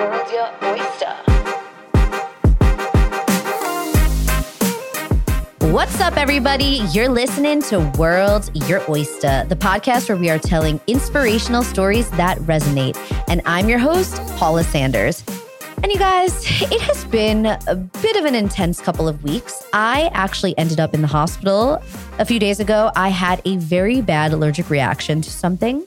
World Your Oyster. What's up, everybody? You're listening to World Your Oyster, the podcast where we are telling inspirational stories that resonate. And I'm your host, Paula Sanders. And you guys, it has been a bit of an intense couple of weeks. I actually ended up in the hospital a few days ago. I had a very bad allergic reaction to something.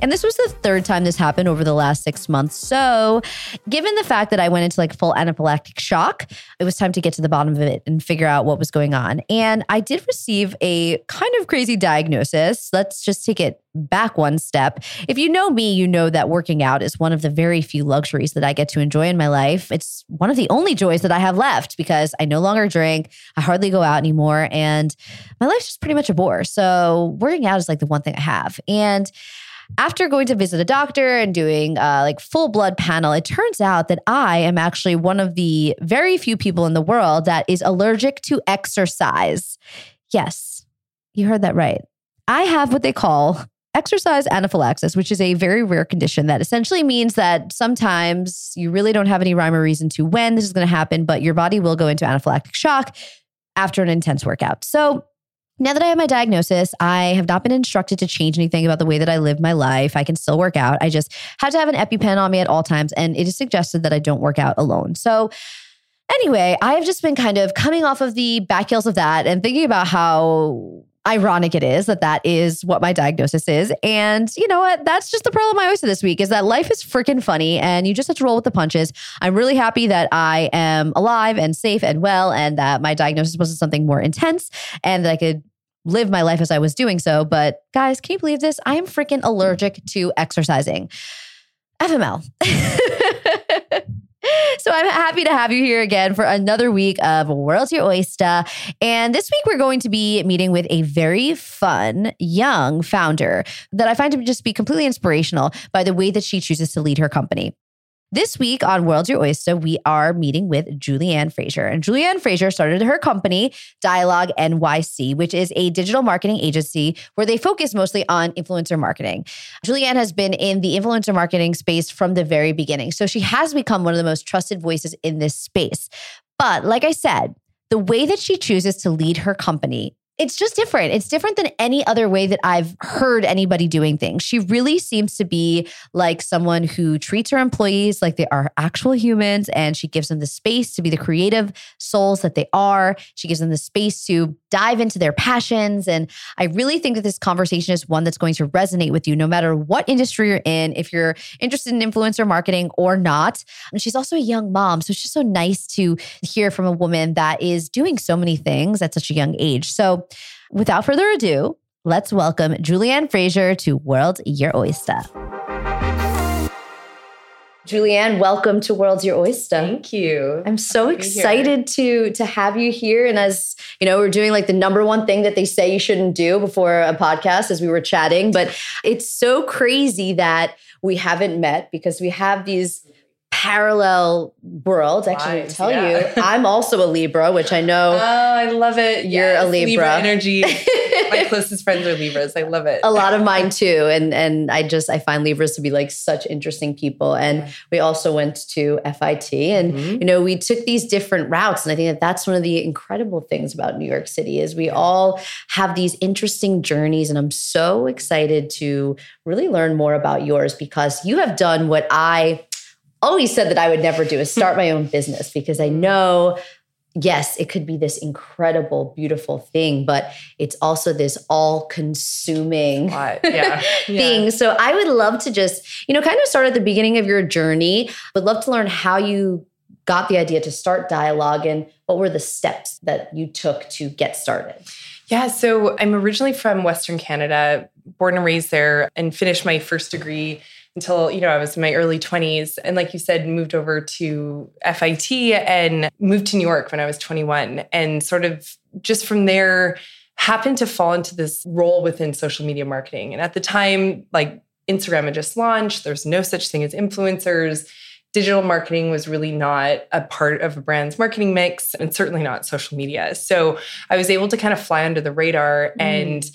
And this was the third time this happened over the last six months. So, given the fact that I went into like full anaphylactic shock, it was time to get to the bottom of it and figure out what was going on. And I did receive a kind of crazy diagnosis. Let's just take it back one step. If you know me, you know that working out is one of the very few luxuries that I get to enjoy in my life. It's one of the only joys that I have left because I no longer drink, I hardly go out anymore, and my life's just pretty much a bore. So, working out is like the one thing I have. And after going to visit a doctor and doing uh, like full blood panel, it turns out that I am actually one of the very few people in the world that is allergic to exercise. Yes, you heard that right. I have what they call exercise anaphylaxis, which is a very rare condition that essentially means that sometimes you really don't have any rhyme or reason to when this is going to happen, but your body will go into anaphylactic shock after an intense workout. So now that I have my diagnosis, I have not been instructed to change anything about the way that I live my life. I can still work out. I just had to have an EpiPen on me at all times, and it is suggested that I don't work out alone. So, anyway, I have just been kind of coming off of the back heels of that and thinking about how ironic it is that that is what my diagnosis is. And you know what? That's just the problem I always this week is that life is freaking funny and you just have to roll with the punches. I'm really happy that I am alive and safe and well and that my diagnosis wasn't something more intense and that I could live my life as I was doing so. But guys, can you believe this? I am freaking allergic to exercising. FML. So I'm happy to have you here again for another week of World's Your Oyster. And this week we're going to be meeting with a very fun young founder that I find to just be completely inspirational by the way that she chooses to lead her company. This week on World Your Oyster, we are meeting with Julianne Fraser. And Julianne Fraser started her company, Dialogue NYC, which is a digital marketing agency where they focus mostly on influencer marketing. Julianne has been in the influencer marketing space from the very beginning. So she has become one of the most trusted voices in this space. But like I said, the way that she chooses to lead her company it's just different. It's different than any other way that I've heard anybody doing things. She really seems to be like someone who treats her employees like they are actual humans and she gives them the space to be the creative souls that they are. She gives them the space to dive into their passions. And I really think that this conversation is one that's going to resonate with you no matter what industry you're in, if you're interested in influencer marketing or not. And she's also a young mom. So it's just so nice to hear from a woman that is doing so many things at such a young age. So, without further ado, let's welcome Julianne Fraser to World Your Oyster. Julianne, welcome to World's Your Oyster. Thank you. I'm so excited to to have you here. And as you know, we're doing like the number one thing that they say you shouldn't do before a podcast as we were chatting. But it's so crazy that we haven't met because we have these parallel worlds. Actually, tell yeah. you, I'm also a Libra, which I know. Oh, I love it. You're yes, a Libra. Libra energy. My closest friends are Libras. I love it. A lot of mine too, and and I just I find Libras to be like such interesting people. And yeah. we also went to FIT, and mm-hmm. you know we took these different routes, and I think that that's one of the incredible things about New York City is we all have these interesting journeys, and I'm so excited to really learn more about yours because you have done what I always said that I would never do is hmm. start my own business because I hmm. know yes, it could be this incredible, beautiful thing, but it's also this all consuming yeah. thing. Yeah. So I would love to just, you know, kind of start at the beginning of your journey, would love to learn how you got the idea to start dialogue and what were the steps that you took to get started. Yeah, so I'm originally from Western Canada, born and raised there, and finished my first degree until you know I was in my early 20s and like you said moved over to FIT and moved to New York when I was 21 and sort of just from there happened to fall into this role within social media marketing. And at the time like Instagram had just launched there's no such thing as influencers. Digital marketing was really not a part of a brand's marketing mix and certainly not social media. So I was able to kind of fly under the radar mm. and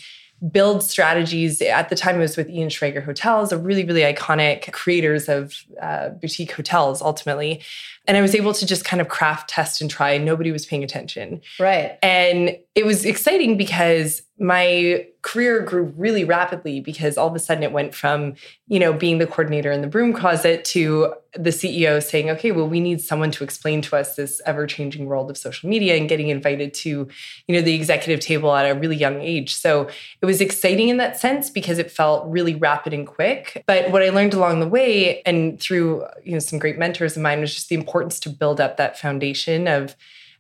build strategies. At the time, it was with Ian Schrager Hotels, a really, really iconic creators of uh, boutique hotels ultimately. And I was able to just kind of craft, test, and try. Nobody was paying attention. Right. And it was exciting because my career grew really rapidly because all of a sudden it went from, you know, being the coordinator in the broom closet to the CEO saying, okay, well, we need someone to explain to us this ever-changing world of social media and getting invited to, you know, the executive table at a really young age. So it was exciting in that sense because it felt really rapid and quick. But what I learned along the way and through, you know, some great mentors of mine was just the importance to build up that foundation of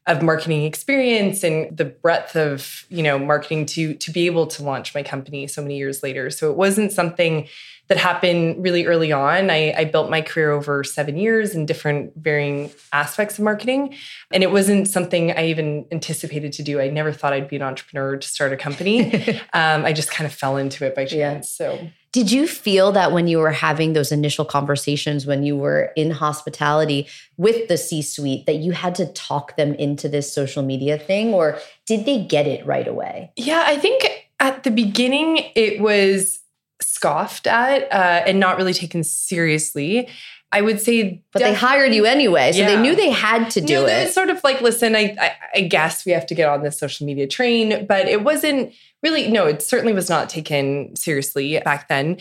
of marketing experience and the breadth of you know marketing to to be able to launch my company so many years later. So it wasn't something that happened really early on. I, I built my career over seven years in different varying aspects of marketing. And it wasn't something i even anticipated to do. I never thought i'd be an entrepreneur to start a company. Um, i just kind of fell into it by chance yeah. so did you feel that when you were having those initial conversations when you were in hospitality with the C suite that you had to talk them into this social media thing, or did they get it right away? Yeah, I think at the beginning it was scoffed at uh, and not really taken seriously. I would say, but they hired you anyway, so yeah. they knew they had to do it. It's sort of like, listen, I, I, I guess we have to get on this social media train, but it wasn't really, no, it certainly was not taken seriously back then.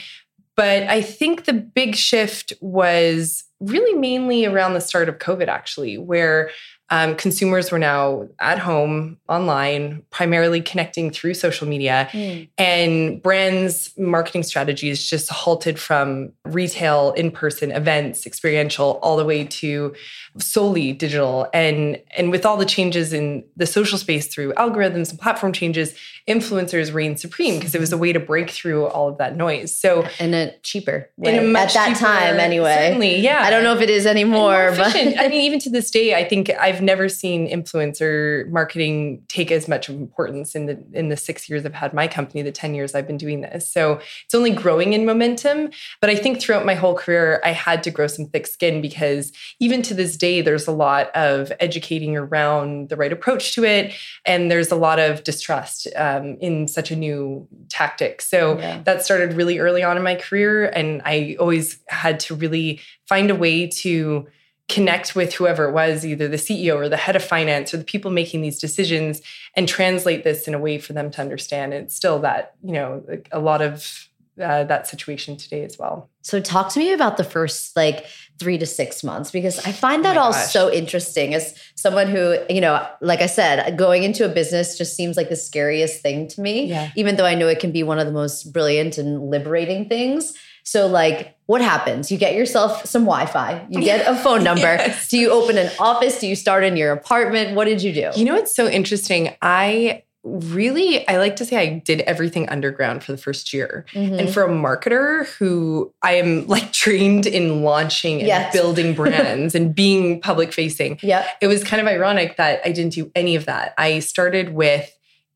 But I think the big shift was really mainly around the start of COVID, actually, where um, consumers were now at home online, primarily connecting through social media, mm. and brands' marketing strategies just halted from retail, in person events, experiential, all the way to solely digital. And, and with all the changes in the social space through algorithms and platform changes, influencers reigned supreme because it was a way to break through all of that noise. So, and a cheaper way. In a at that cheaper, time, anyway. Certainly, yeah. I don't know if it is anymore, but I mean, even to this day, I think I've never seen influencer marketing take as much importance in the in the six years I've had my company, the ten years I've been doing this. So it's only growing in momentum. But I think throughout my whole career, I had to grow some thick skin because even to this day day, there's a lot of educating around the right approach to it. And there's a lot of distrust uh, um, in such a new tactic. So yeah. that started really early on in my career. And I always had to really find a way to connect with whoever it was, either the CEO or the head of finance or the people making these decisions, and translate this in a way for them to understand. And it's still that, you know, a lot of uh, that situation today as well. So, talk to me about the first like three to six months because I find oh that oh all gosh. so interesting. As someone who, you know, like I said, going into a business just seems like the scariest thing to me, yeah. even though I know it can be one of the most brilliant and liberating things. So, like, what happens? You get yourself some Wi Fi, you get a phone number. yes. Do you open an office? Do you start in your apartment? What did you do? You know, it's so interesting. I really i like to say i did everything underground for the first year mm-hmm. and for a marketer who i am like trained in launching and yes. building brands and being public facing yeah it was kind of ironic that i didn't do any of that i started with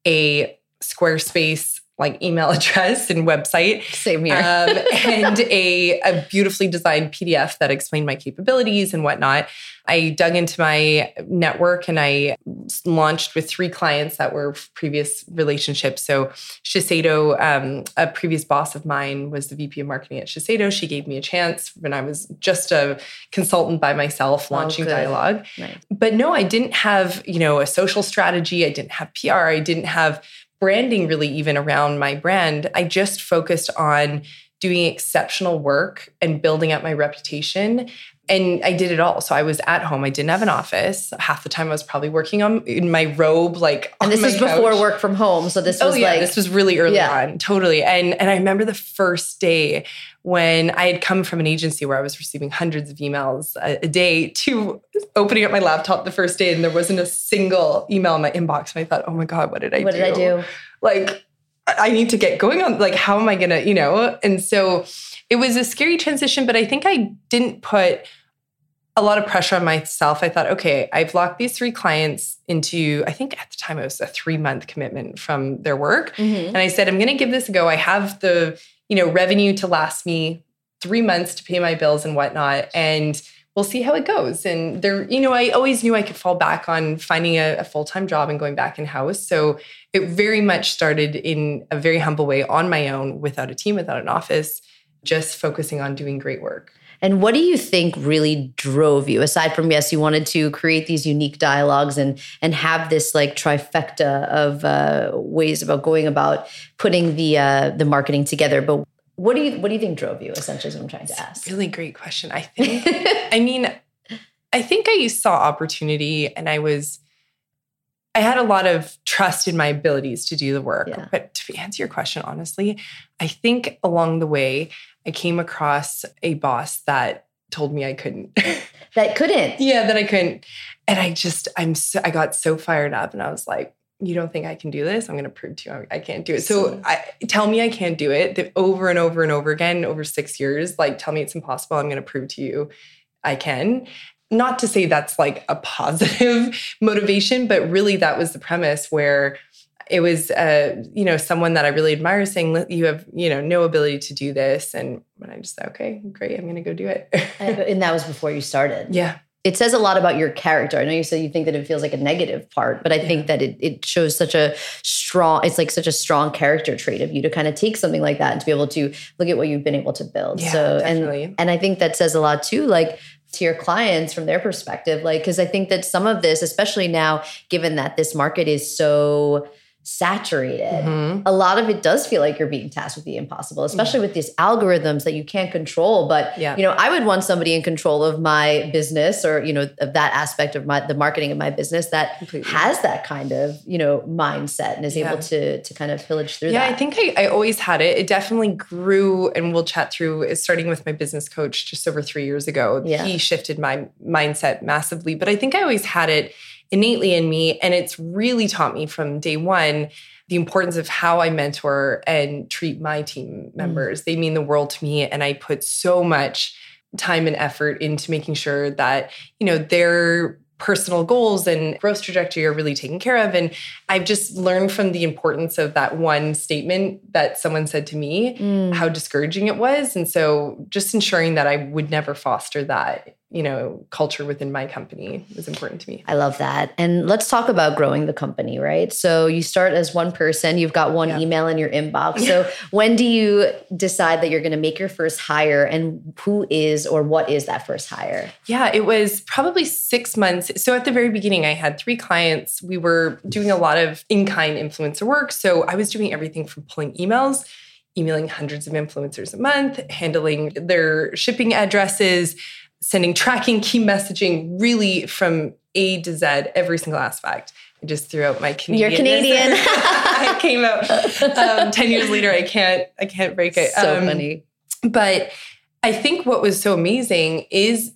a squarespace like email address and website. Same here. um, and a, a beautifully designed PDF that explained my capabilities and whatnot. I dug into my network and I launched with three clients that were previous relationships. So Shiseido, um, a previous boss of mine, was the VP of marketing at Shiseido. She gave me a chance when I was just a consultant by myself oh, launching oh, Dialogue. Right. But no, I didn't have, you know, a social strategy. I didn't have PR. I didn't have branding really even around my brand. I just focused on doing exceptional work and building up my reputation and I did it all. So I was at home. I didn't have an office. Half the time I was probably working on in my robe, like. And this is before work from home. So this oh, was yeah, like this was really early yeah. on, totally. And and I remember the first day when I had come from an agency where I was receiving hundreds of emails a, a day to opening up my laptop the first day, and there wasn't a single email in my inbox. And I thought, oh my god, what did I what do? What did I do? Like. I need to get going on like how am I going to, you know? And so it was a scary transition, but I think I didn't put a lot of pressure on myself. I thought, okay, I've locked these three clients into, I think at the time it was a three month commitment from their work. Mm-hmm. And I said, I'm going to give this a go. I have the, you know, revenue to last me three months to pay my bills and whatnot. And we'll see how it goes. And there, you know, I always knew I could fall back on finding a, a full time job and going back in house. So it very much started in a very humble way on my own without a team, without an office, just focusing on doing great work. And what do you think really drove you aside from yes, you wanted to create these unique dialogues and and have this like trifecta of uh, ways about going about putting the uh, the marketing together, but what do you what do you think drove you essentially is what I'm trying to ask. Really great question. I think I mean I think I saw opportunity and I was I had a lot of trust in my abilities to do the work. Yeah. But to answer your question honestly, I think along the way I came across a boss that told me I couldn't. that couldn't. yeah, that I couldn't. And I just, I'm so, I got so fired up and I was like, you don't think I can do this? I'm going to prove to you I can't do it. So I, tell me I can't do it over and over and over again over six years. Like, tell me it's impossible. I'm going to prove to you I can. Not to say that's like a positive motivation, but really that was the premise where it was uh, you know someone that I really admire saying you have you know no ability to do this and when I just said okay great I'm going to go do it and that was before you started yeah it says a lot about your character. I know you said you think that it feels like a negative part, but I yeah. think that it, it shows such a strong, it's like such a strong character trait of you to kind of take something like that and to be able to look at what you've been able to build. Yeah, so, definitely. and, and I think that says a lot too, like to your clients from their perspective, like, cause I think that some of this, especially now, given that this market is so, saturated, mm-hmm. a lot of it does feel like you're being tasked with the impossible, especially yeah. with these algorithms that you can't control. But yeah. you know, I would want somebody in control of my business or, you know, of that aspect of my the marketing of my business that Completely. has that kind of, you know, mindset and is yeah. able to to kind of pillage through yeah, that. I think I, I always had it. It definitely grew and we'll chat through starting with my business coach just over three years ago. Yeah. He shifted my mindset massively. But I think I always had it innately in me. And it's really taught me from day one the importance of how I mentor and treat my team members. Mm. They mean the world to me. And I put so much time and effort into making sure that, you know, their personal goals and growth trajectory are really taken care of. And I've just learned from the importance of that one statement that someone said to me, mm. how discouraging it was. And so just ensuring that I would never foster that you know culture within my company was important to me i love that and let's talk about growing the company right so you start as one person you've got one yeah. email in your inbox so when do you decide that you're going to make your first hire and who is or what is that first hire yeah it was probably six months so at the very beginning i had three clients we were doing a lot of in-kind influencer work so i was doing everything from pulling emails emailing hundreds of influencers a month handling their shipping addresses sending tracking key messaging really from A to Z, every single aspect. I just threw out my Canadian. You're Canadian. I came out um, ten years later. I can't. I can't break it. So um, funny. But I think what was so amazing is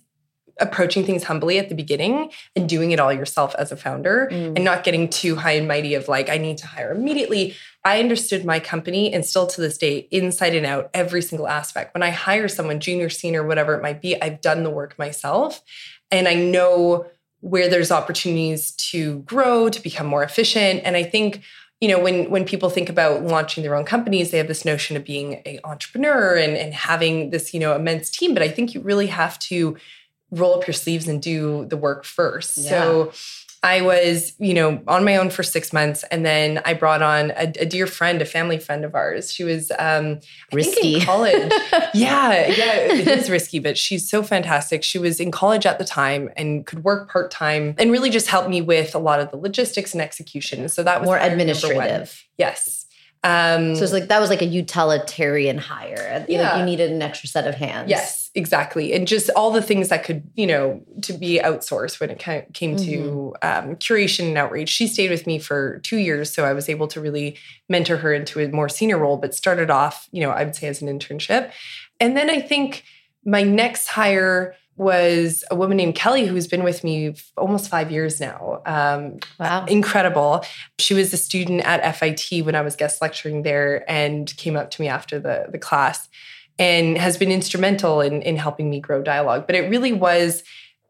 approaching things humbly at the beginning and doing it all yourself as a founder mm. and not getting too high and mighty of like, I need to hire immediately. I understood my company and still to this day, inside and out, every single aspect. When I hire someone, junior, senior, whatever it might be, I've done the work myself and I know where there's opportunities to grow, to become more efficient. And I think you know when when people think about launching their own companies they have this notion of being an entrepreneur and, and having this you know immense team but i think you really have to roll up your sleeves and do the work first. Yeah. So I was, you know, on my own for six months, and then I brought on a, a dear friend, a family friend of ours. She was um, risky in college. yeah, yeah, it is risky, but she's so fantastic. She was in college at the time and could work part time, and really just helped me with a lot of the logistics and execution. So that was more administrative. Yes. Um, so it's like that was like a utilitarian hire. Yeah. Like you needed an extra set of hands. Yes, exactly. And just all the things that could, you know, to be outsourced when it came to mm-hmm. um, curation and outreach. She stayed with me for two years. So I was able to really mentor her into a more senior role, but started off, you know, I would say as an internship. And then I think my next hire was a woman named Kelly who's been with me almost five years now. Um, wow. Incredible. She was a student at FIT when I was guest lecturing there and came up to me after the, the class and has been instrumental in, in helping me grow dialogue. But it really was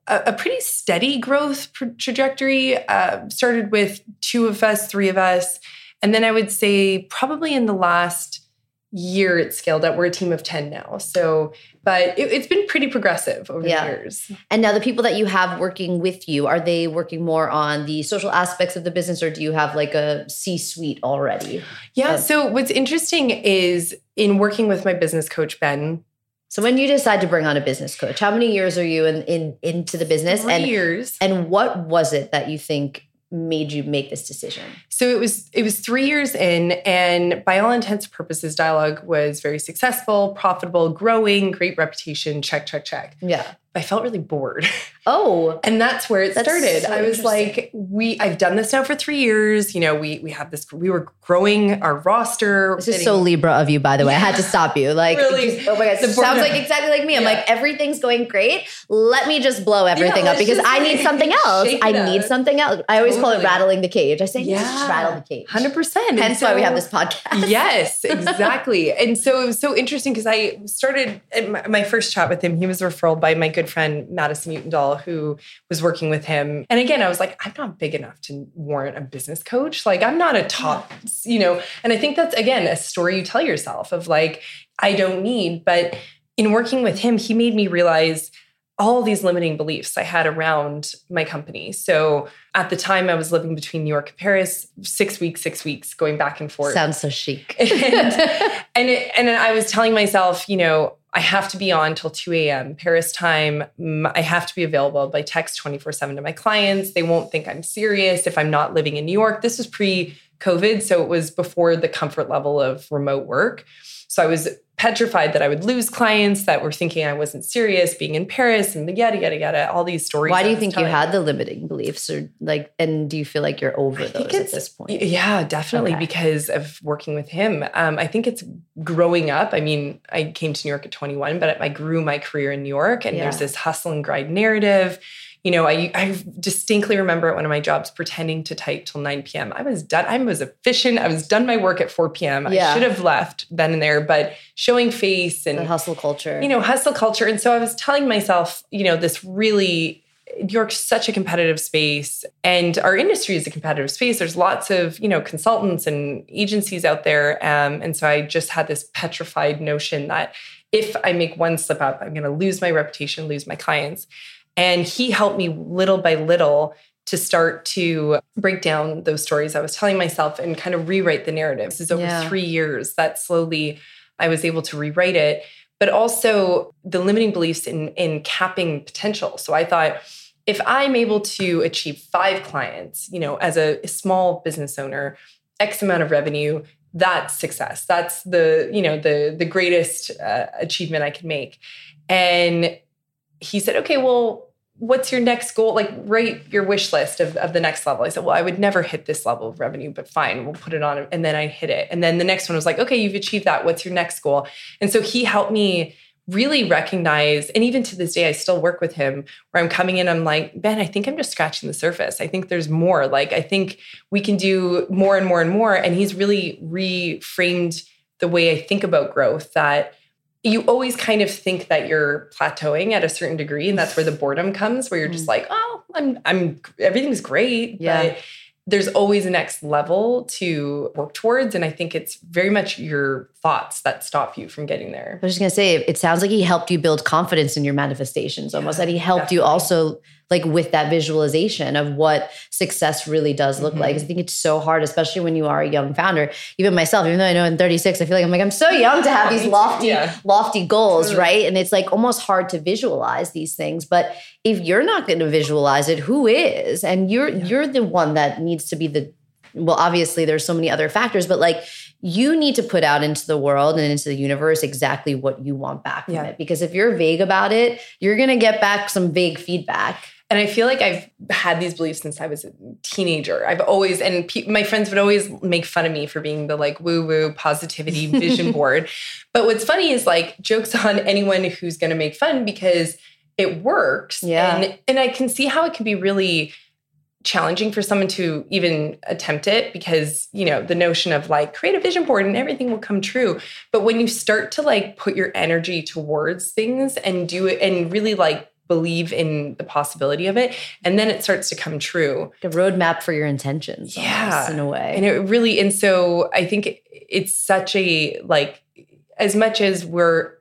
a, a pretty steady growth trajectory. Uh, started with two of us, three of us. And then I would say probably in the last year it scaled up. We're a team of 10 now. So, but it, has been pretty progressive over Yeah. the years. And now the people that you have working with you, are they working more on the social aspects of the business or do you have like a C suite already? Yeah. So what's interesting is in working with my business coach, Ben, So when you decide to bring on a business coach, how many years are you in, in into the business? and years. and what was it that you think made you make this decision? So it was it was three years in, and by all intents and purposes, dialogue was very successful, profitable, growing, great reputation. Check, check, check. Yeah. I felt really bored. Oh, And that's where it That's started. so I was like, we I've done this now for three years. You know, we we have this, we were growing our roster. this is so Libra of you, by the way. I had to stop you. Like, Really? just- oh my god, sounds boredom. like exactly like me. I'm Yeah. like, everything's going great. Let me just blow everything up because I need something else. I need something else. I always call it rattling the cage. I say, yeah. Just rattle the cage. Hundred percent. Hence why we have this podcast. yes, exactly. and so it was so interesting because I started my, my first chat with him. He was referred by my good friend Madison Utendahl, who was working with him. And again, I was like, I'm not big enough to warrant a business coach. Like, I'm not a top, you know. And I think that's again a story you tell yourself of like, I don't need. But in working with him, he made me realize all these limiting beliefs I had around my company. So at the time, I was living between New York and Paris, six weeks, six weeks, going back and forth. Sounds so chic. and and, it, and I was telling myself, you know, I have to be on till 2 a.m. Paris time. I have to be available by text 24 7 to my clients. They won't think I'm serious if I'm not living in New York. This was pre COVID. So it was before the comfort level of remote work. So I was petrified that I would lose clients that were thinking I wasn't serious being in Paris and yada, yada, yada, all these stories. Why do you think you had the limiting beliefs or like and do you feel like you're over I those at this point? Yeah, definitely Okay. because of working with him. Um, I think it's growing up. I mean, I came to New York at 21, but I grew my career in New York, and there's this hustle and grind narrative. You know, I, I distinctly remember at one of my jobs pretending to type till 9 p.m. I was done. I was efficient. I was done my work at 4 p.m. Yeah. I should have left then and there, but showing face and the hustle culture. you know, hustle culture. And so I was telling myself, you know, this really, New York's such a competitive space and our industry is a competitive space. There's lots of, you know, consultants and agencies out there. Um, and so I just had this petrified notion that if I make one slip up, I'm going to lose my reputation, lose my clients. And he helped me little by little to start to break down those stories I was telling myself and kind of rewrite the narrative. This is over Yeah. three years that slowly I was able to rewrite it but also the limiting beliefs in in capping potential. So I thought if I'm able to achieve five clients, you know, as a small business owner, X amount of revenue, that's success. That's the you know the the greatest uh, achievement I can make. And he said, okay, well. What's your next goal? Like, write your wish list of, of the next level. I said, Well, I would never hit this level of revenue, but fine, we'll put it on. And then I hit it. And then the next one was like, Okay, you've achieved that. What's your next goal? And so he helped me really recognize, and even to this day, I still work with him where I'm coming in, I'm like, Ben, I think I'm just scratching the surface. I think there's more. Like, I think we can do more and more and more. And he's really reframed the way I think about growth that you always kind of think that you're plateauing at a certain degree. And that's where the boredom comes, where you're just mm. like, oh, I'm, I'm, everything's great. Yeah. But there's always a next level to work towards. And I think it's very much your thoughts that stop you from getting there. I was just gonna say, it sounds like he helped you build confidence in your manifestations. Almost that he helped you also like with that visualization of what success really does look Mhm. like. I think it's so hard, especially when you are a young founder. Even myself, even though I know I'm 36, I feel like I'm like I'm so young to have these lofty, Yeah. lofty goals, Totally. right? And it's like almost hard to visualize these things. But if you're not going to visualize it, who is? And you're Yeah. you're the one that needs to be the well, obviously there's so many other factors, but like you need to put out into the world and into the universe exactly what you want back from Yeah. it. Because if you're vague about it, you're gonna get back some vague feedback. And I feel like I've had these beliefs since I was a teenager. I've always, and pe- my friends would always make fun of me for being the like woo woo positivity vision board. But what's funny is like jokes on anyone who's going to make fun because it works. Yeah. And, and I can see how it can be really challenging for someone to even attempt it because you know the notion of like create a vision board and everything will come true but when you start to like put your energy towards things and do it and really like believe in the possibility of it and then it starts to come true the roadmap for your intentions, almost, Yeah. in a way. and it really and so i think it's such a like as much as we're,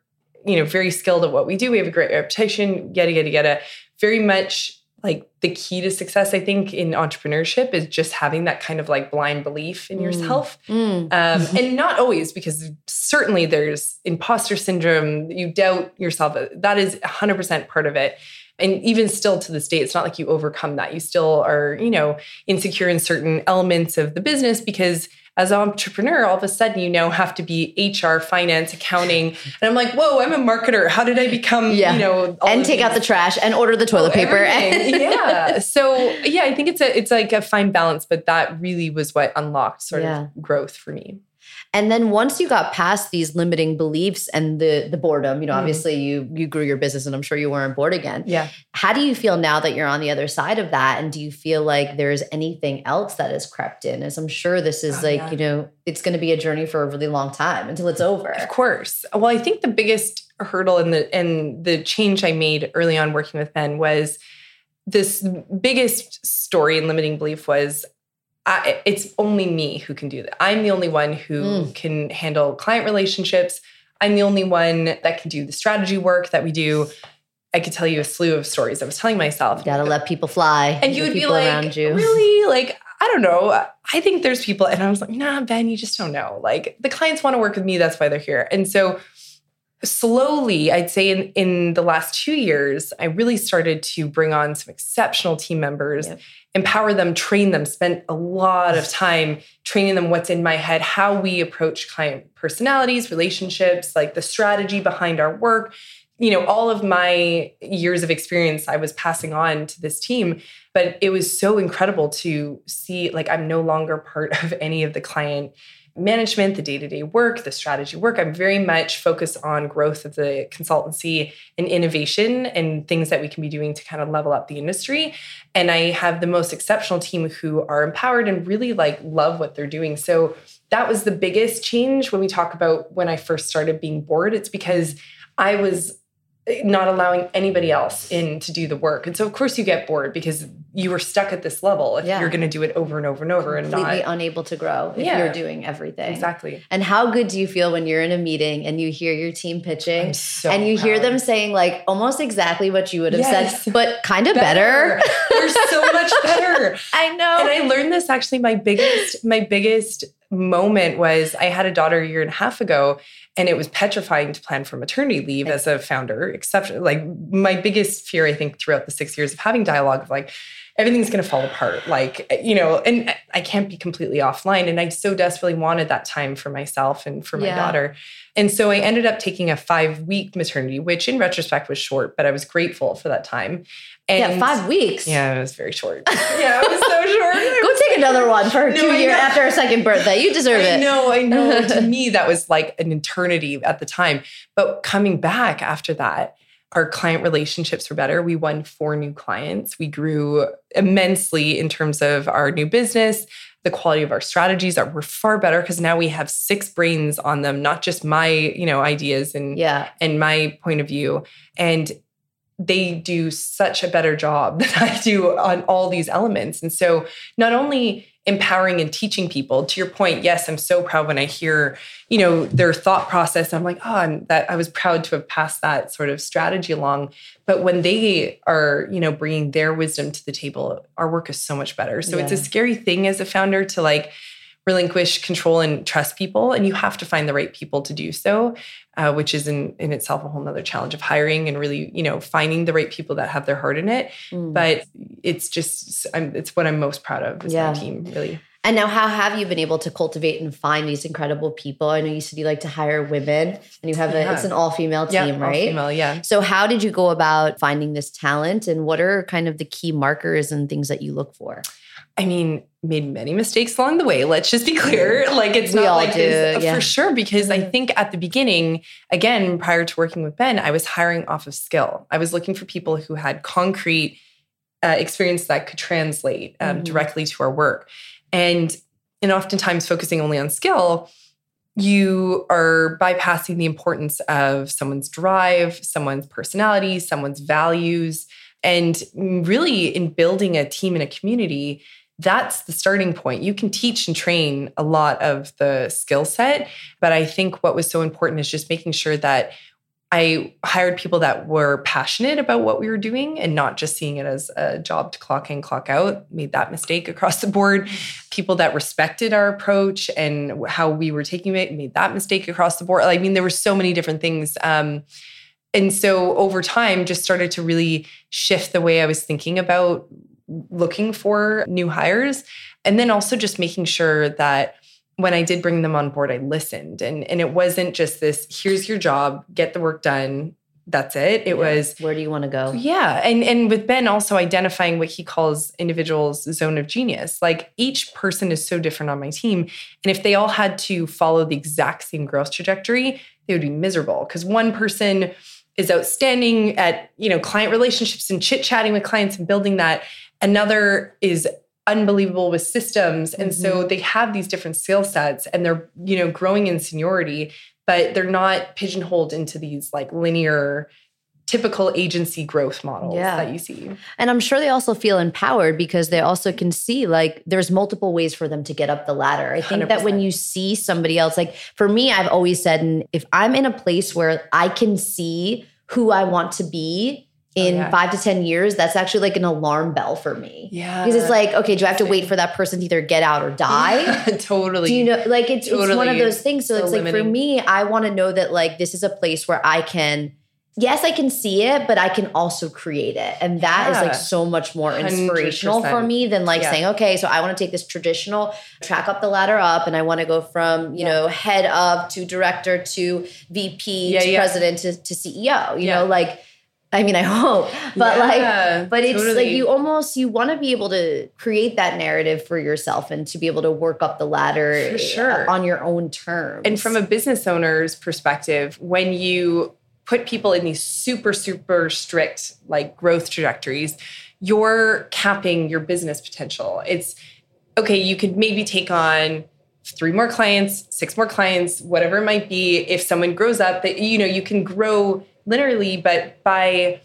you know, very skilled at what we do, we have a great reputation, yada, yada, yada, very much like the key to success i think in entrepreneurship is just having that kind of like blind belief in mm. yourself mm. Um, and not always because certainly there's imposter syndrome you doubt yourself that is 100% part of it and even still to this day it's not like you overcome that you still are you know insecure in certain elements of the business because as an entrepreneur, all of a sudden you now have to be HR, finance, accounting. And I'm like, whoa, I'm a marketer. How did I become, yeah. you know, and take these? out the trash and order the toilet oh, paper. yeah. So yeah, I think it's a it's like a fine balance, but that really was what unlocked sort yeah. of growth for me. And then once you got past these limiting beliefs and the the boredom, you know, mm. obviously you you grew your business and I'm sure you weren't bored again. Yeah. How do you feel now that you're on the other side of that? And do you feel like there's anything else that has crept in? As I'm sure this is oh, like, yeah. you know, it's going to be a journey for a really long time until it's over. Of course. Well, I think the biggest hurdle in the and the change I made early on working with Ben was this biggest story and limiting belief was I, it's only me who can do that. I'm the only one who mm. can handle client relationships. I'm the only one that can do the strategy work that we do. I could tell you a slew of stories I was telling myself. You gotta let people fly. And you would be like, really? Like, I don't know. I think there's people, and I was like, nah, Ben, you just don't know. Like, the clients want to work with me. That's why they're here. And so slowly, I'd say in, in the last two years, I really started to bring on some exceptional team members, yep. empower them, train them, spent a lot of time training them what's in my head, how we approach client personalities, relationships, like the strategy behind our work. You know, all of my years of experience I was passing on to this team, but it was so incredible to see like I'm no longer part of any of the client management, the day to day work, the strategy work. I'm very much focused on growth of the consultancy and innovation and things that we can be doing to kind of level up the industry. And I have the most exceptional team who are empowered and really like love what they're doing. So that was the biggest change when we talk about when I first started being bored. It's because I was not allowing anybody else in to do the work. And so of course you get bored because you were stuck at this level if yeah. you're going to do it over and over and over Completely and not unable to grow if yeah. you're doing everything. Exactly. And how good do you feel when you're in a meeting and you hear your team pitching so and you proud. hear them saying like almost exactly what you would have yes. said but kind of better. better. They're so much better. I know. And I learned this actually my biggest my biggest moment was I had a daughter a year and a half ago and it was petrifying to plan for maternity leave as a founder except like my biggest fear i think throughout the six years of having dialogue of like everything's going to fall apart like you know and i can't be completely offline and i so desperately wanted that time for myself and for my yeah. daughter and so i ended up taking a five week maternity which in retrospect was short but i was grateful for that time and yeah, five weeks. Yeah, it was very short. yeah, it was so short. Go take another one for no, two years after a second birthday. You deserve I it. No, I know. to me, that was like an eternity at the time. But coming back after that, our client relationships were better. We won four new clients. We grew immensely in terms of our new business. The quality of our strategies are were far better because now we have six brains on them, not just my, you know, ideas and yeah. and my point of view. And they do such a better job than I do on all these elements. And so, not only empowering and teaching people, to your point, yes, I'm so proud when I hear, you know, their thought process. I'm like, ah, oh, I'm that I was proud to have passed that sort of strategy along. But when they are, you know, bringing their wisdom to the table, our work is so much better. So yeah. it's a scary thing as a founder to like relinquish control and trust people and you have to find the right people to do so uh, which is in, in itself a whole nother challenge of hiring and really you know finding the right people that have their heart in it mm. but it's just I'm, it's what i'm most proud of is yeah. my team really and now, how have you been able to cultivate and find these incredible people? I know you said you like to hire women, and you have a yeah. it's an all female team, yeah, right? female, yeah. So, how did you go about finding this talent, and what are kind of the key markers and things that you look for? I mean, made many mistakes along the way. Let's just be clear. Like it's we not like this, yeah. for sure, because I mm-hmm. think at the beginning, again, prior to working with Ben, I was hiring off of skill. I was looking for people who had concrete uh, experience that could translate um, mm-hmm. directly to our work. And and oftentimes focusing only on skill, you are bypassing the importance of someone's drive, someone's personality, someone's values. And really, in building a team and a community, that's the starting point. You can teach and train a lot of the skill set, but I think what was so important is just making sure that I hired people that were passionate about what we were doing and not just seeing it as a job to clock in, clock out. Made that mistake across the board. People that respected our approach and how we were taking it made that mistake across the board. I mean, there were so many different things. Um, and so over time, just started to really shift the way I was thinking about looking for new hires. And then also just making sure that when I did bring them on board, I listened. And, and it wasn't just this here's your job, get the work done. That's it. It yeah. was where do you want to go? Yeah. And and with Ben also identifying what he calls individuals zone of genius. Like each person is so different on my team. And if they all had to follow the exact same growth trajectory, they would be miserable. Because one person is outstanding at, you know, client relationships and chit-chatting with clients and building that. Another is unbelievable with systems and mm-hmm. so they have these different skill sets and they're you know growing in seniority but they're not pigeonholed into these like linear typical agency growth models yeah. that you see. And I'm sure they also feel empowered because they also can see like there's multiple ways for them to get up the ladder. I think 100%. that when you see somebody else like for me I've always said and if I'm in a place where I can see who I want to be in oh, yeah. five to 10 years, that's actually like an alarm bell for me. Yeah. Because it's like, okay, do I have to wait for that person to either get out or die? Yeah, totally. Do you know, like, it's, totally. it's one of those things. So, so it's limiting. like, for me, I want to know that, like, this is a place where I can, yes, I can see it, but I can also create it. And that yeah. is like so much more inspirational 100%. for me than like saying, okay, so I want to take this traditional track up the ladder up and I want to go from, you know, head up to director to VP to president to, to CEO, you know, like, I mean, I hope, but yeah, like, but it's totally. like you almost you want to be able to create that narrative for yourself and to be able to work up the ladder for eh, sure. on your own terms. And from a business owner's perspective, when you put people in these super super strict like growth trajectories, you're capping your business potential. It's okay, you could maybe take on three more clients, six more clients, whatever it might be. If someone grows up, that you know, you can grow literally, but by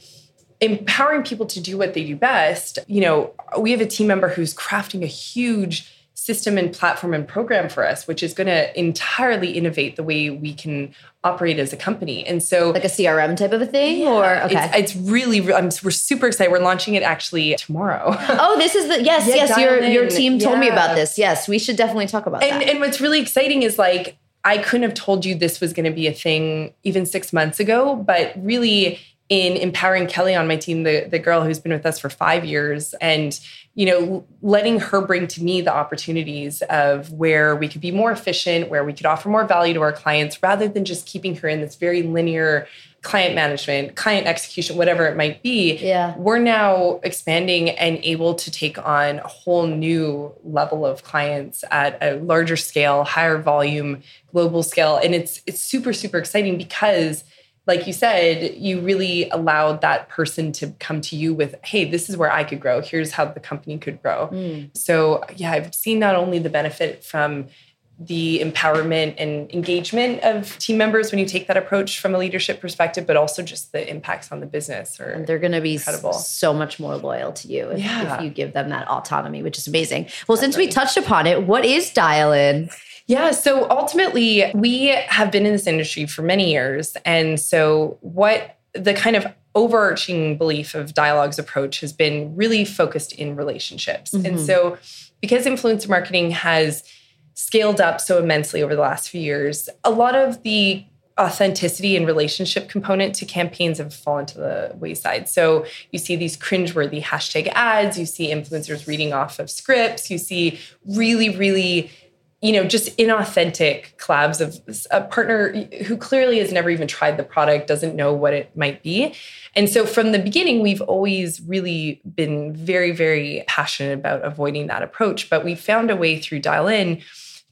empowering people to do what they do best, you know, we have a team member who's crafting a huge system and platform and program for us, which is going to entirely innovate the way we can operate as a company. And so, like a CRM type of a thing, yeah, or okay, it's, it's really I'm, we're super excited. We're launching it actually tomorrow. oh, this is the yes, yeah, yes. Your in. your team told yeah. me about this. Yes, we should definitely talk about and, that. And what's really exciting is like I couldn't have told you this was going to be a thing even six months ago, but really in empowering Kelly on my team, the, the girl who's been with us for five years, and you know, letting her bring to me the opportunities of where we could be more efficient, where we could offer more value to our clients, rather than just keeping her in this very linear client management, client execution, whatever it might be, yeah. we're now expanding and able to take on a whole new level of clients at a larger scale, higher volume, global scale. And it's it's super, super exciting because like you said, you really allowed that person to come to you with, hey, this is where I could grow. Here's how the company could grow. Mm. So yeah, I've seen not only the benefit from the empowerment and engagement of team members when you take that approach from a leadership perspective, but also just the impacts on the business. Or they're going to be incredible. so much more loyal to you if, yeah. if, you give them that autonomy, which is amazing. Well, Definitely. since we touched upon it, what is Dial In? Yeah, so ultimately, we have been in this industry for many years. And so, what the kind of overarching belief of Dialogue's approach has been really focused in relationships. Mm-hmm. And so, because influencer marketing has scaled up so immensely over the last few years. A lot of the authenticity and relationship component to campaigns have fallen to the wayside. So you see these cringeworthy hashtag ads, you see influencers reading off of scripts, you see really, really you know, just inauthentic collabs of a partner who clearly has never even tried the product, doesn't know what it might be. And so from the beginning, we've always really been very, very passionate about avoiding that approach. But we found a way through Dial In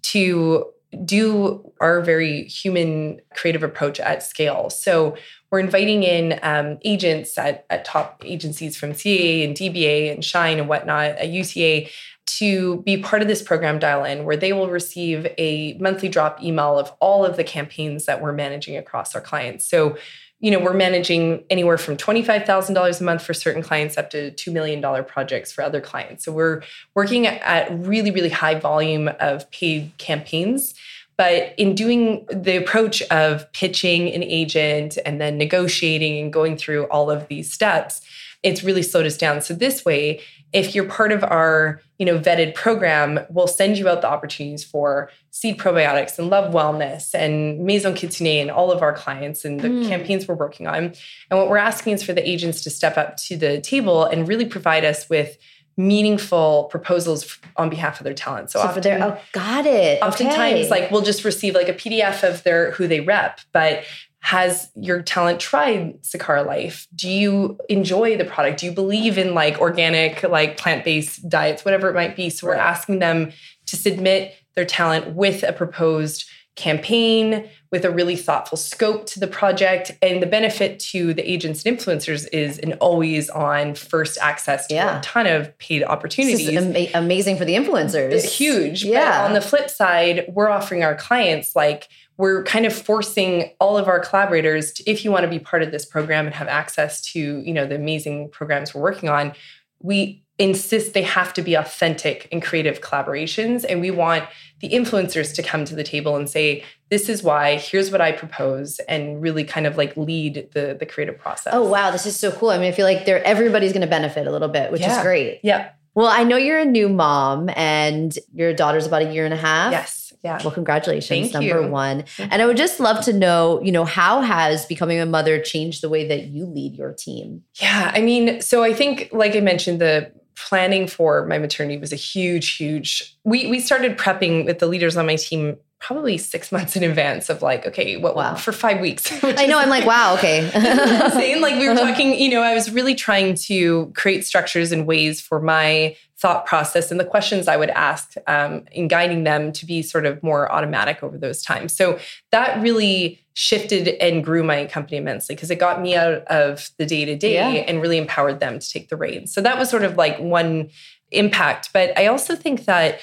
to do our very human creative approach at scale. So we're inviting in um, agents at, at top agencies from CAA and DBA and Shine and whatnot, at UTA to be part of this program dial in where they will receive a monthly drop email of all of the campaigns that we're managing across our clients so you know, we're managing anywhere from $25,000 a month for certain clients up to $2 million projects for other clients. So we're working at really, really high volume of paid campaigns. But in doing the approach of pitching an agent and then negotiating and going through all of these steps, it's really slowed us down. So this way, if you're part of our you know vetted program we'll send you out the opportunities for seed probiotics and love wellness and maison kitsune and all of our clients and the mm. campaigns we're working on and what we're asking is for the agents to step up to the table and really provide us with meaningful proposals on behalf of their talent. So, so often, their, oh, got it. Oftentimes, okay. like we'll just receive like a PDF of their who they rep, but has your talent tried Sakara Life? Do you enjoy the product? Do you believe in like organic, like plant based diets, whatever it might be? So we're asking them to submit their talent with a proposed campaign, with a really thoughtful scope to the project. And the benefit to the agents and influencers is an always on first access to yeah. a ton of paid opportunities. Ama- amazing for the influencers. It's huge. Yeah. But on the flip side, we're offering our clients like, we're kind of forcing all of our collaborators to, if you want to be part of this program and have access to you know the amazing programs we're working on we insist they have to be authentic and creative collaborations and we want the influencers to come to the table and say this is why here's what i propose and really kind of like lead the the creative process oh wow this is so cool i mean i feel like they're everybody's going to benefit a little bit which yeah. is great yeah well i know you're a new mom and your daughter's about a year and a half yes yeah. Well, congratulations, Thank number you. one. And I would just love to know, you know, how has becoming a mother changed the way that you lead your team? Yeah. I mean, so I think, like I mentioned, the planning for my maternity was a huge, huge. We we started prepping with the leaders on my team probably six months in advance of like, okay, what wow. for five weeks. I know. I'm like, wow, okay. insane. Like we were talking, you know, I was really trying to create structures and ways for my thought process and the questions I would ask um, in guiding them to be sort of more automatic over those times. So that really shifted and grew my company immensely because it got me out of the day to day and really empowered them to take the reins. So that was sort of like one impact. But I also think that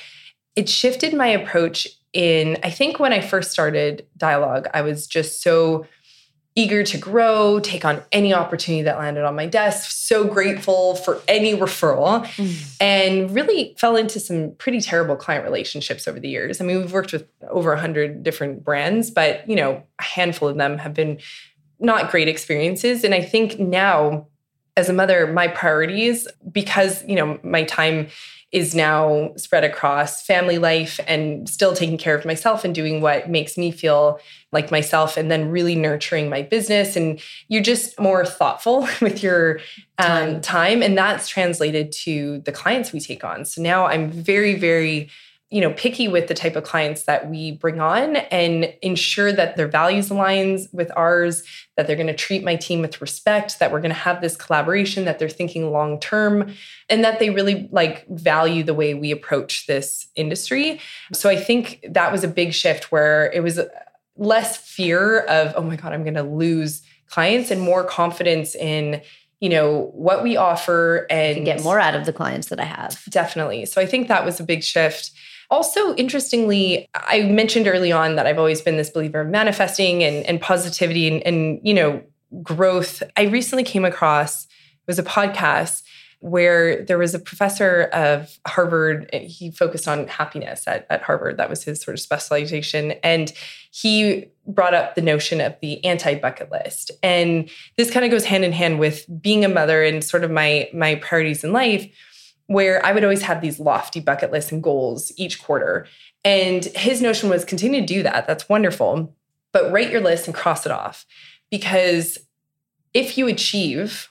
it shifted my approach in, I think when I first started dialogue, I was just so eager to grow, take on any opportunity that landed on my desk, so grateful for any referral, mm. and really fell into some pretty terrible client relationships over the years. I mean, we've worked with over 100 different brands, but, you know, a handful of them have been not great experiences, and I think now as a mother, my priorities because, you know, my time is now spread across family life and still taking care of myself and doing what makes me feel like myself and then really nurturing my business. And you're just more thoughtful with your um, time. time. And that's translated to the clients we take on. So now i'm very very you know picky with the type of clients that we bring on and ensure that their values aligns with ours that they're going to treat my team with respect that we're going to have this collaboration that they're thinking long term and that they really like value the way we approach this industry. So i think that was a big shift where it was less fear of oh my god i'm going to lose clients and more confidence in you know what we offer and get more out of the clients that i have. Definitely. So i think that was a big shift also, interestingly, I mentioned early on that I've always been this believer of manifesting and, and positivity and, and, you know, growth. I recently came across, it was a podcast where there was a professor of Harvard. Eh, he focused on happiness at, at Harvard. That was his sort of specialization. And he brought up the notion of the anti-bucket list. And this kind of goes hand in hand with being a mother and sort of my my priorities in life where I would always have these lofty bucket lists and goals each quarter. And his notion was continue to do that. That's wonderful. But write your list and cross it off. Because if you achieve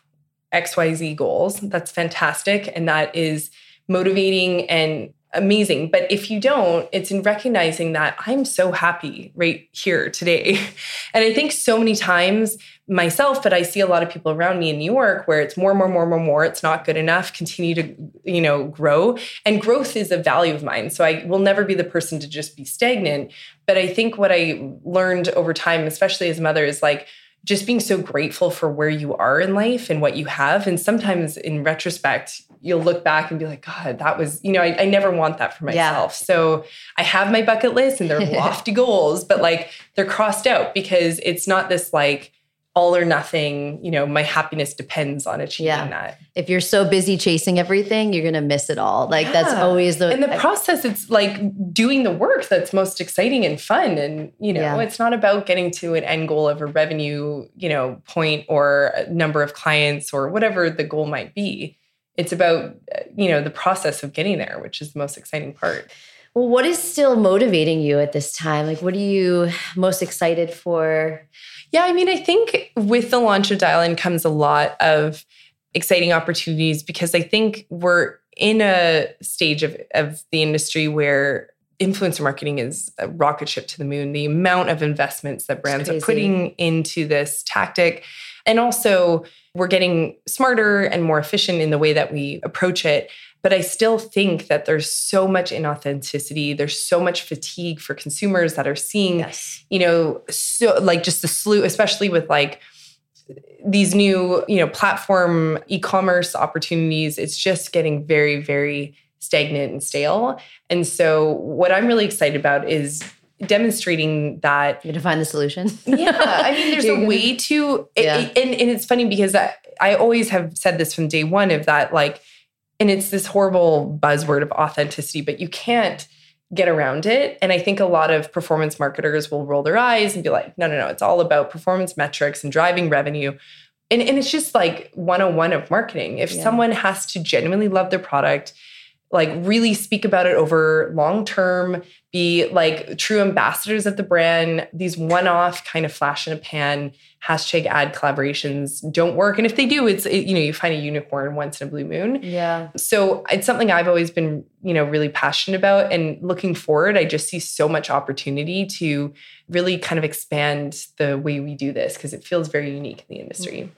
XYZ goals, that's fantastic. And that is motivating and amazing. But if you don't, it's in recognizing that I'm so happy right here today. And I think so many times myself, but I see a lot of people around me in New York where it's more, more, more, more, more. It's not good enough. Continue to, you know, grow. And growth is a value of mine. So I will never be the person to just be stagnant. But I think what I learned over time, especially as a mother, is like, just being so grateful for where you are in life and what you have. And sometimes in retrospect, you'll look back and be like, God, that was, you know, I, I never want that for myself. Yeah. So I have my bucket list and they're lofty goals, but like they're crossed out because it's not this like, all or nothing, you know, my happiness depends on achieving Yeah. that. If you're so busy chasing everything, you're gonna miss it all. Like that's always the in the process it's like doing the work that's most exciting and fun and you know Yeah. it's not about getting to an end goal of a revenue you know point or a number of clients or whatever the goal might be it's about uh, you know the process of getting there which is the most exciting part Well, what is still motivating you at this time? Like, what are you most excited for? Yeah, I mean, I think with the launch of Dial In comes a lot of exciting opportunities because I think we're in a stage of, of the industry where influencer marketing is a rocket ship to the moon. The amount of investments that brands are putting into this tactic. And also, we're getting smarter and more efficient in the way that we approach it. But I still think that there's so much inauthenticity. There's so much fatigue for consumers that are seeing Yes. you know, so like just the slew, especially with like these new, you know, platform e-commerce opportunities, it's just getting very, very stagnant and stale. And so what I'm really excited about is demonstrating that You're gonna find the solution. yeah i mean there's a way to it- Yeah. it- and, and it's funny because I, I always have said this from day one of that like and it's this horrible buzzword of authenticity but you can't get around it. And i think a lot of performance marketers will roll their eyes and be like no no no it's all about performance metrics and driving revenue. And, and it's just like 101 of marketing. If Yeah. someone has to genuinely love their product like really speak about it over long term be like true ambassadors of the brand. These one-off kind of flash in a pan hashtag ad collaborations don't work. And if they do it's it, you know you find a unicorn once in a blue moon. Yeah. so it's something i've always been you know really passionate about. And looking forward i just see so much opportunity to really kind of expand the way we do this because it feels very unique in the industry. Mm.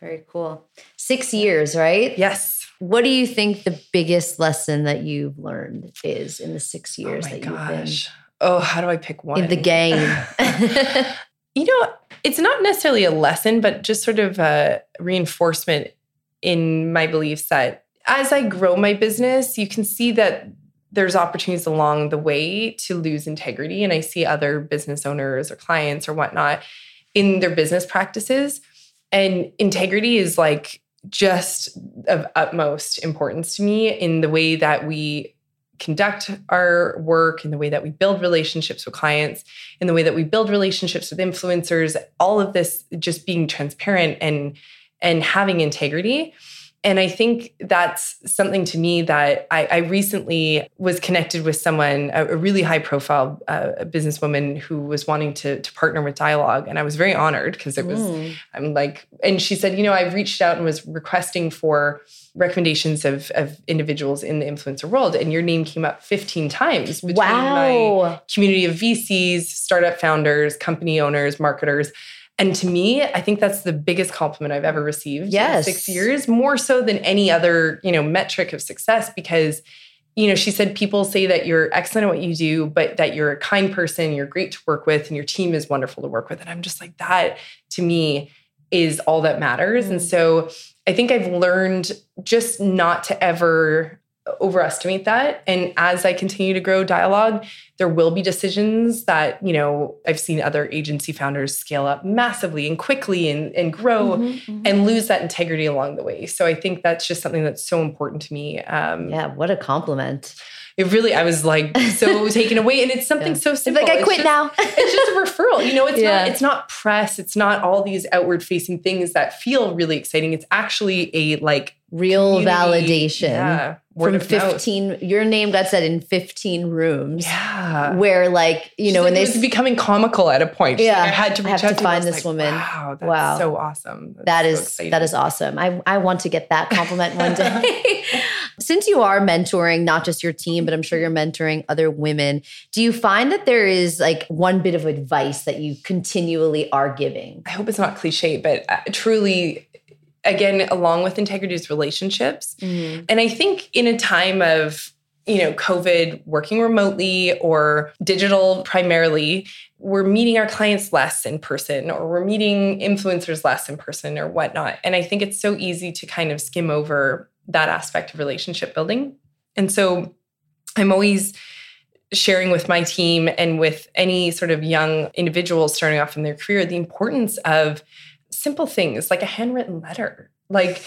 Very cool. Six years, right? yes What do you think the biggest lesson that you've learned is in the six oh years oh that you've gosh oh how do i pick one in the game? you know, it's not necessarily a lesson, but just sort of a reinforcement in my beliefs that as I grow my business, you can see that there's opportunities along the way to lose integrity. And I see other business owners or clients or whatnot in their business practices. And integrity is like just of utmost importance to me in the way that we conduct our work, in the way that we build relationships with clients, in the way that we build relationships with influencers, all of this just being transparent and and having integrity. And I think that's something to me that I, I recently was connected with someone, a, a really high profile uh, businesswoman who was wanting to, to partner with Dialogue. And I was very honored because it was Mm. I'm like, and she said, you know, I've reached out and was requesting for recommendations of, of individuals in the influencer world, and your name came up 15 times between my Wow. community of VCs, startup founders, company owners, marketers. And to me, I think that's the biggest compliment I've ever received Yes. in six years, more so than any other, you know, metric of success because you know, she said people say that you're excellent at what you do, but that you're a kind person, you're great to work with, and your team is wonderful to work with. And I'm just like, that to me is all that matters. And Mm. so I think I've learned just not to ever overestimate that. And as I continue to grow dialogue, there will be decisions that, you know, I've seen other agency founders scale up massively and quickly and, and grow Mhm, mhm. and lose that integrity along the way. So I think that's just something that's so important to me. Um, yeah, what a compliment. It really, I was like so taken away, and it's something Yeah. so It's simple. like I It's quit just- now. it's just a referral. You know, it's Yeah. not it's not press. It's not all these outward facing things that feel really exciting. It's actually a like Real validation Yeah, from of mouth. 15. Your name got said in 15 rooms. Yeah. Where like, you She's know, like, when they was becoming comical at a point. She's Yeah, like, I had to I have out to. Find this like, woman. Wow, that's Wow. so awesome. that's that so is, that is awesome. I I want to get that compliment one day. Since you are mentoring not just your team, but I'm sure you're mentoring other women, do you find that there is like one bit of advice that you continually are giving? I hope it's not cliche, but uh, truly, again, along with integrity is relationships. Mm-hmm. And I think in a time of, you know, COVID, working remotely or digital primarily, we're meeting our clients less in person or we're meeting influencers less in person or whatnot. And I think it's so easy to kind of skim over that aspect of relationship building. And so I'm always sharing with my team and with any sort of young individuals starting off in their career the importance of simple things like a handwritten letter. Like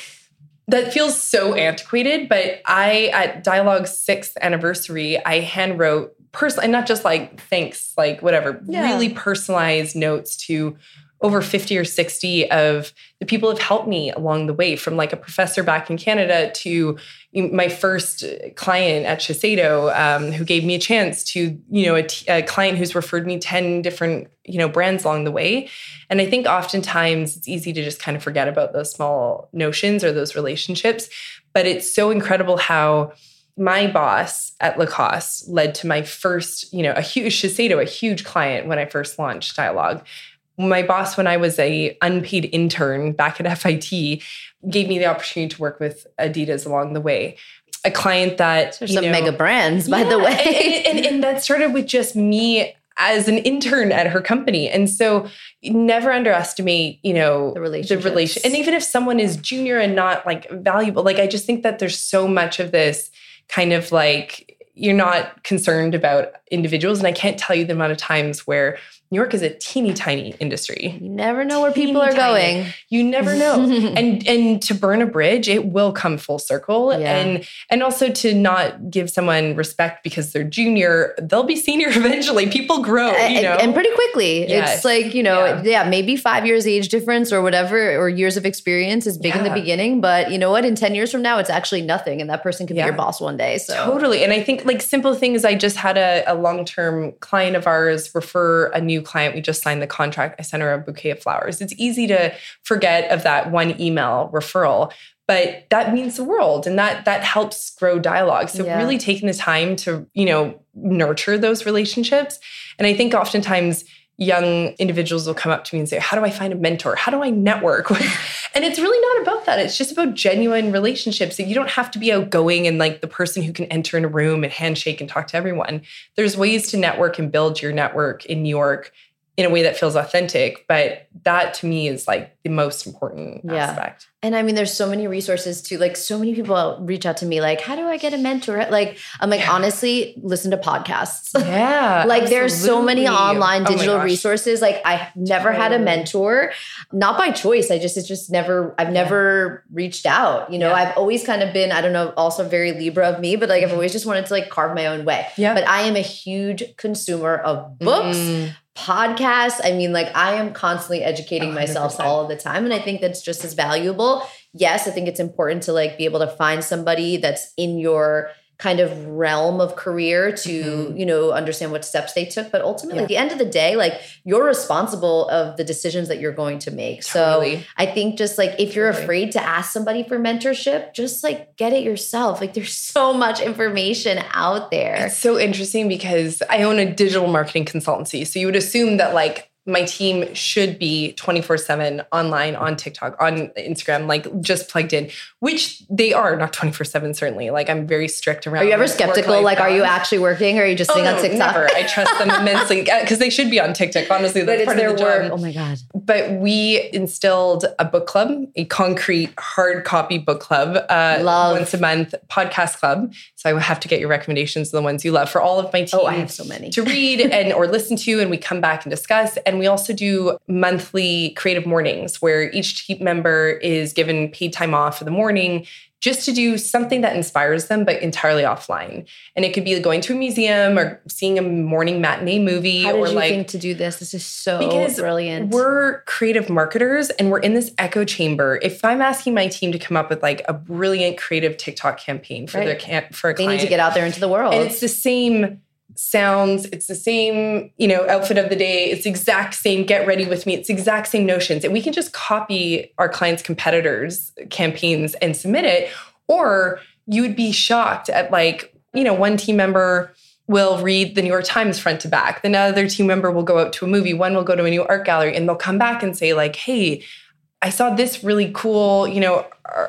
that feels so antiquated, but I at Dialogue's sixth anniversary, I handwrote personal and not just like thanks, like whatever, Yeah. really personalized notes to over 50 or 60 of the people have helped me along the way from like a professor back in Canada to my first client at Shiseido um, who gave me a chance to, you know, a, t- a client who's referred me 10 different, you know, brands along the way. And I think oftentimes it's easy to just kind of forget about those small notions or those relationships. But it's so incredible how my boss at Lacoste led to my first, you know, a huge Shiseido, a huge client when I first launched Dialogue. My boss, when I was a unpaid intern back at FIT, gave me the opportunity to work with Adidas along the way. A client that There's some know- mega brands, by the way. and, and, and that started with just me as an intern at her company. And so never underestimate, you know, The relationships. relation. And even if someone is junior and not like valuable, like I just think that there's so much of this kind of like you're not concerned about individuals. And I can't tell you the amount of times where New York is a teeny tiny industry. you never know where people are tiny. going. You never know. and and to burn a bridge, it will come full circle. Yeah. And and also to not give someone respect because they're junior, they'll be senior eventually. People grow, you and, know. and pretty quickly. Yes. It's like, you know, Yeah. yeah. maybe five years age difference or whatever, or years of experience is big in the beginning. But you know what? In 10 years from now, it's actually nothing. And that person could be your boss one day. So Totally. And I think like simple things. I just had a, a long term client of ours refer a new client. We just signed the contract. I sent her a bouquet of flowers. It's easy to forget of that one email referral. But that means the world and that that helps grow dialogue. So Yeah. really taking the time to, you know, nurture those relationships. And I think oftentimes young individuals will come up to me and say, How do I find a mentor? How do I network? and it's really not about that. It's just about genuine relationships. You don't have to be outgoing and like the person who can enter in a room and handshake and talk to everyone. There's ways to network and build your network in New York in a way that feels authentic. But that to me is like the most important Yeah. aspect. And I mean, there's so many resources too. Like, so many people reach out to me, like, how do I get a mentor? Like, I'm like, Yeah. honestly, listen to podcasts. Yeah. like, there's so many online Oh digital gosh. resources. Like, I never had a mentor, not by choice. I just, it's just never, I've never reached out. You know, Yeah. I've always kind of been, I don't know, also very Libra of me, but like, I've always just wanted to like carve my own way. Yeah. But I am a huge consumer of books Mm. Podcasts. I mean, like I am constantly educating myself 100%. all of the time. And I think that's just as valuable. Yes, I think it's important to like be able to find somebody that's in your kind of realm of career to, Mhm. you know, understand what steps they took. But ultimately, Yeah. at the end of the day, like you're responsible of the decisions that you're going to make. So I think just like if you're Totally. afraid to ask somebody for mentorship, just like get it yourself. Like there's so much information out there. It's so interesting because I own a digital marketing consultancy. So you would assume that like my team should be 24 7 online on TikTok, on Instagram, like just plugged in, which they are not 24 7, certainly. Like I'm very strict around. Are you ever skeptical? Like, are you actually working or are you just Oh, sitting no, on TikTok? never. I trust them immensely because they should be on TikTok. Honestly, but that's it's part their of the work. job Oh my God. but we instilled a book club, a concrete hard copy book club, uh, Love. once a month podcast club. So I will have to get your recommendations the ones you love for all of my team Oh, I have so many. to read and or listen to, and we come back and discuss. And we also do monthly creative mornings where each team member is given paid time off for the morning just to do something that inspires them, but entirely offline. And it could be going to a museum or seeing a morning matinee movie How did or you like think to do this? This is so because brilliant. we're creative marketers and we're in this echo chamber. If I'm asking my team to come up with like a brilliant creative TikTok campaign for their Right. camp for a they client, need to get out there into the world. and it's the same sounds, it's the same, you know, outfit of the day, it's exact same get ready with me, it's exact same notions. And we can just copy our clients' competitors' campaigns and submit it. Or you would be shocked at like, you know, one team member will read the New York Times front to back. Then another team member will go out to a movie, one will go to a new art gallery, and they'll come back and say, like, hey, I saw this really cool, you know,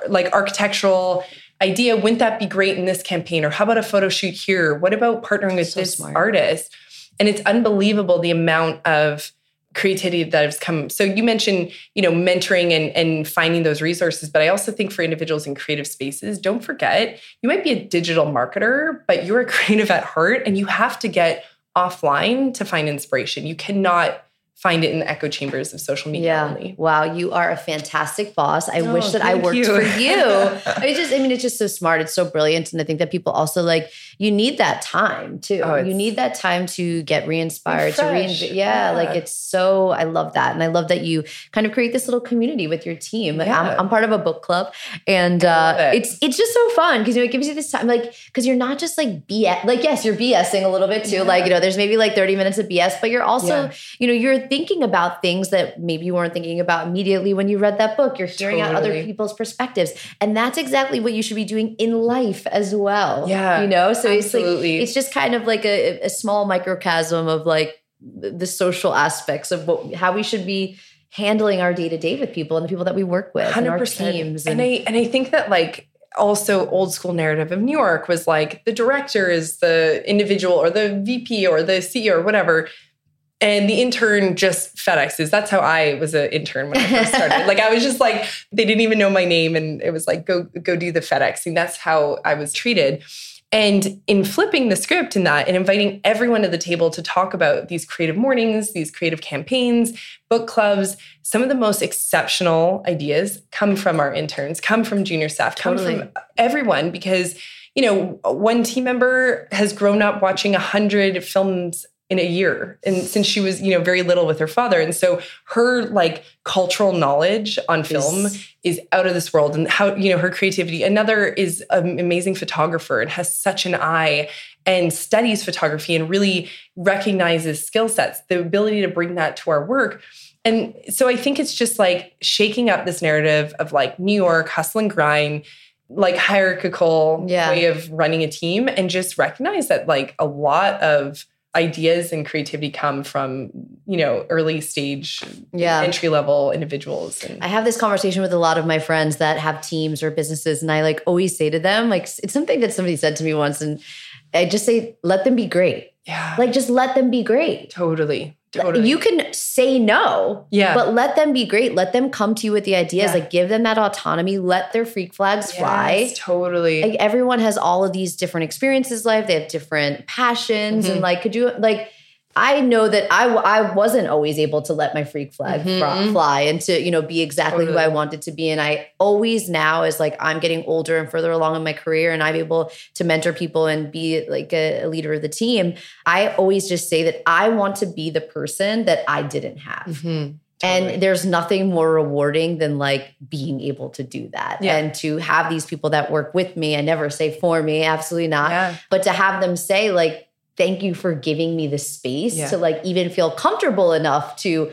like architectural idea. Wouldn't that be great in this campaign? Or how about a photo shoot here? What about partnering with So this smart. artist? And it's unbelievable the amount of creativity that has come. So you mentioned, you know, mentoring and, and finding those resources, but I also think for individuals in creative spaces, don't forget, you might be a digital marketer, but you're a creative at heart and you have to get offline to find inspiration. You cannot find it in the echo chambers of social media Yeah. only. Wow, you are a fantastic boss. I Oh, wish that I worked you. for you. I mean, just I mean, it's just so smart. It's so brilliant, and I think that people also like you need that time too. Oh, you need that time to get re-inspired. To re yeah, Yeah. like it's so. I love that, and I love that you kind of create this little community with your team. Yeah. I'm, I'm part of a book club, and uh, it. it's it's just so fun because you know, it gives you this time, like because you're not just like BS. Like yes, you're BSing a little bit too. Like you know, there's maybe like 30 minutes of BS, but you're also you know, you're thinking about things that maybe you weren't thinking about immediately when you read that book. You're hearing out other people's perspectives. And that's exactly what you should be doing in life as well. Yeah, You know, so it's like, it's just kind of like a, a small microcosm of like the social aspects of what, how we should be handling our day to day with people and the people that we work with and our teams. And, I and I think that like also old school narrative of New York was like the director is the individual or the VP or the CEO or whatever. And the intern just FedExes. That's how I was an intern when I first started. like I was just like, they didn't even know my name. And it was like, go, go do the FedExing. That's how I was treated. And in flipping the script in that and inviting everyone to the table to talk about these creative mornings, these creative campaigns, book clubs, some of the most exceptional ideas come from our interns, come from junior staff, come Totally. from everyone because, you know, one team member has grown up watching a hundred films in a year and since she was you know very little with her father. And so her like cultural knowledge on film Is- is out of this world and how you know her creativity. Another is an amazing photographer and has such an eye and studies photography and really recognizes skill sets the ability to bring that to our work. And so i think it's just like shaking up this narrative of like new york hustle and grind like hierarchical Yeah. way of running a team and just recognize that like a lot of ideas and creativity come from you know early stage Yeah. entry level individuals and I have this conversation with a lot of my friends that have teams or businesses, and I like always say to them, like, it's something that somebody said to me once, and I just say, let them be great. yeah Like, just let them be great. totally totally You can say no, yeah but let them be great. Let them come to you with the ideas. Yeah. Like, give them that autonomy. Let their freak flags fly. Totally Like, everyone has all of these different experiences in life. They have different passions, and Mhm. like, could you like? I know that I, I wasn't always able to let my freak flag Mhm. fly and to you know be exactly who I wanted to be. And I always now as like I'm getting older and further along in my career, and I'm able to mentor people and be like a, a leader of the team. I always just say that I want to be the person that I didn't have. Mhm. And there's nothing more rewarding than like being able to do that Yeah. and to have these people that work with me. I never say for me, absolutely not. yeah But to have them say, like, thank you for giving me the space Yeah. to like even feel comfortable enough to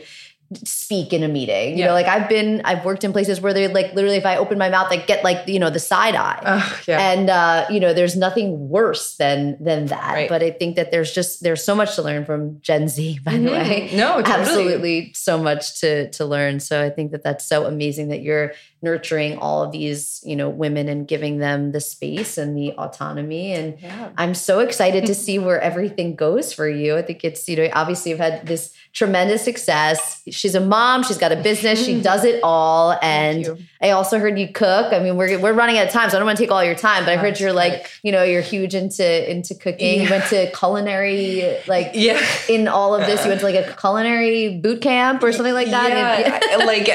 speak in a meeting. You Yeah. know, like I've been, I've worked in places where they like literally, if I open my mouth, like get like, you know, the side eye. Ugh, yeah And uh, you know, there's nothing worse than than that. Right. But I think that there's just there's so much to learn from Gen Z, by the Mhm. way no totally. absolutely so much to to learn so i think that that's so amazing that you're nurturing all of these you know women and giving them the space and the autonomy and yeah i'm so excited to see where everything goes for you i think it's you know obviously you've had this tremendous success. She's a mom she's got a business she does it all. And i also heard you cook. I mean we're, we're running out of time so i don't want to take all your time but i heard you're like you know you're huge into into cooking. You went to culinary like yeah. in all of this you went to like a culinary boot camp or something like that? Yeah, like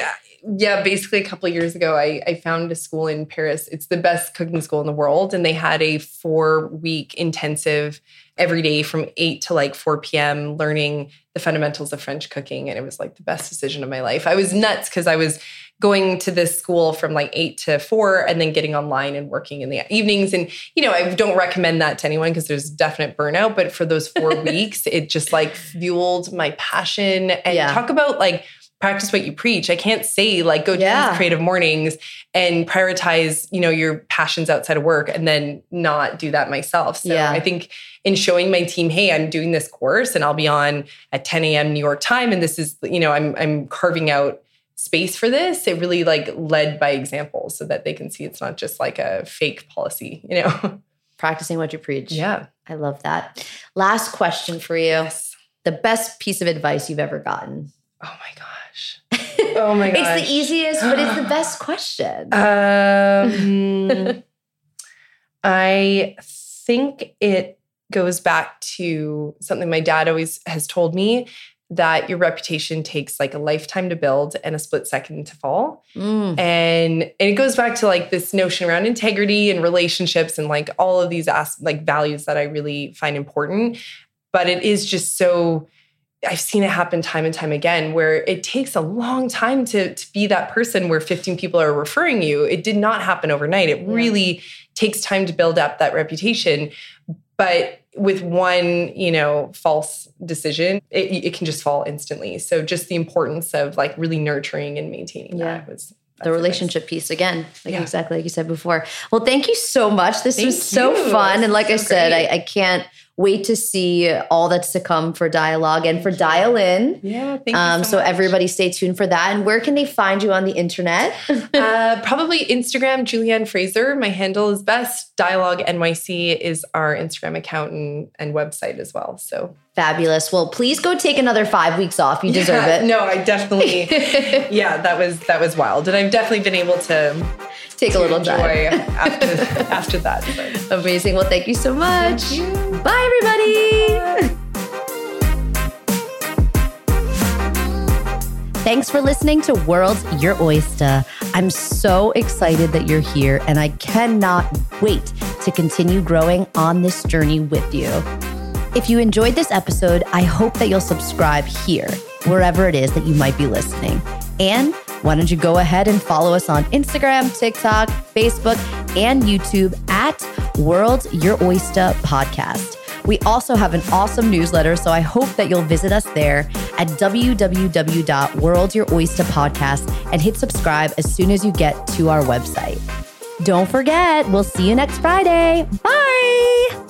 yeah, basically a couple of years ago, I, I found a school in Paris. It's the best cooking school in the world, and they had a four week intensive every day from eight to like four p.m. learning the fundamentals of French cooking, and it was like the best decision of my life. I was nuts because I was going to this school from like eight to four and then getting online and working in the evenings and you know i don't recommend that to anyone because there's definite burnout but for those four weeks it just like fueled my passion and Yeah. talk about like practice what you preach. I can't say like go Yeah. these creative mornings and prioritize you know your passions outside of work and then not do that myself. So Yeah. i think in showing my team hey i'm doing this course and i'll be on at 10 a.m new york time and this is you know i'm i'm carving out space for this it really like led by example so that they can see it's not just like a fake policy you know? Practicing what you preach. Yeah. I love that. Last question for you. Yes. The best piece of advice you've ever gotten. Oh my gosh oh my gosh it's the easiest but it's the best question Um, I think it goes back to something my dad always has told me that your reputation takes like a lifetime to build and a split second to fall. Mm. And, and it goes back to like this notion around integrity and relationships and like all of these as- like values that I really find important. But it is just so I've seen it happen time and time again where it takes a long time to, to be that person where 15 people are referring you. It did not happen overnight. It Yeah. really takes time to build up that reputation. But with one, you know, false decision, it, it can just fall instantly. So just the importance of like really nurturing and maintaining Yeah. that was the relationship piece again, like Yeah. exactly like you said before. Well, thank you so much. This Thank was so you. fun. And like I was said. I, I can't wait to see all that's to come for Dialogue and for Dial In. Yeah, thank Um, you so so, everybody stay tuned for that. And where can they find you on the internet? uh, probably Instagram, Julianne Fraser. My handle is best. Dialogue NYC is our Instagram account and, and website as well. So Fabulous. Well, please go take another five weeks off. You deserve Yeah, it. No, I definitely. yeah, that was that was wild, and I've definitely been able to Take a little joy after after that. but- Amazing. Well, thank you so much. You. Bye, everybody. Thanks for listening to World's Your Oyster. I'm so excited that you're here, and I cannot wait to continue growing on this journey with you. If you enjoyed this episode, I hope that you'll subscribe here, wherever it is that you might be listening. And why don't you go ahead and follow us on Instagram, TikTok, Facebook, and YouTube at World Your Oyster Podcast. We also have an awesome newsletter, so I hope that you'll visit us there at www.worldyouroysterpodcast and hit subscribe as soon as you get to our website. Don't forget, we'll see you next Friday. Bye.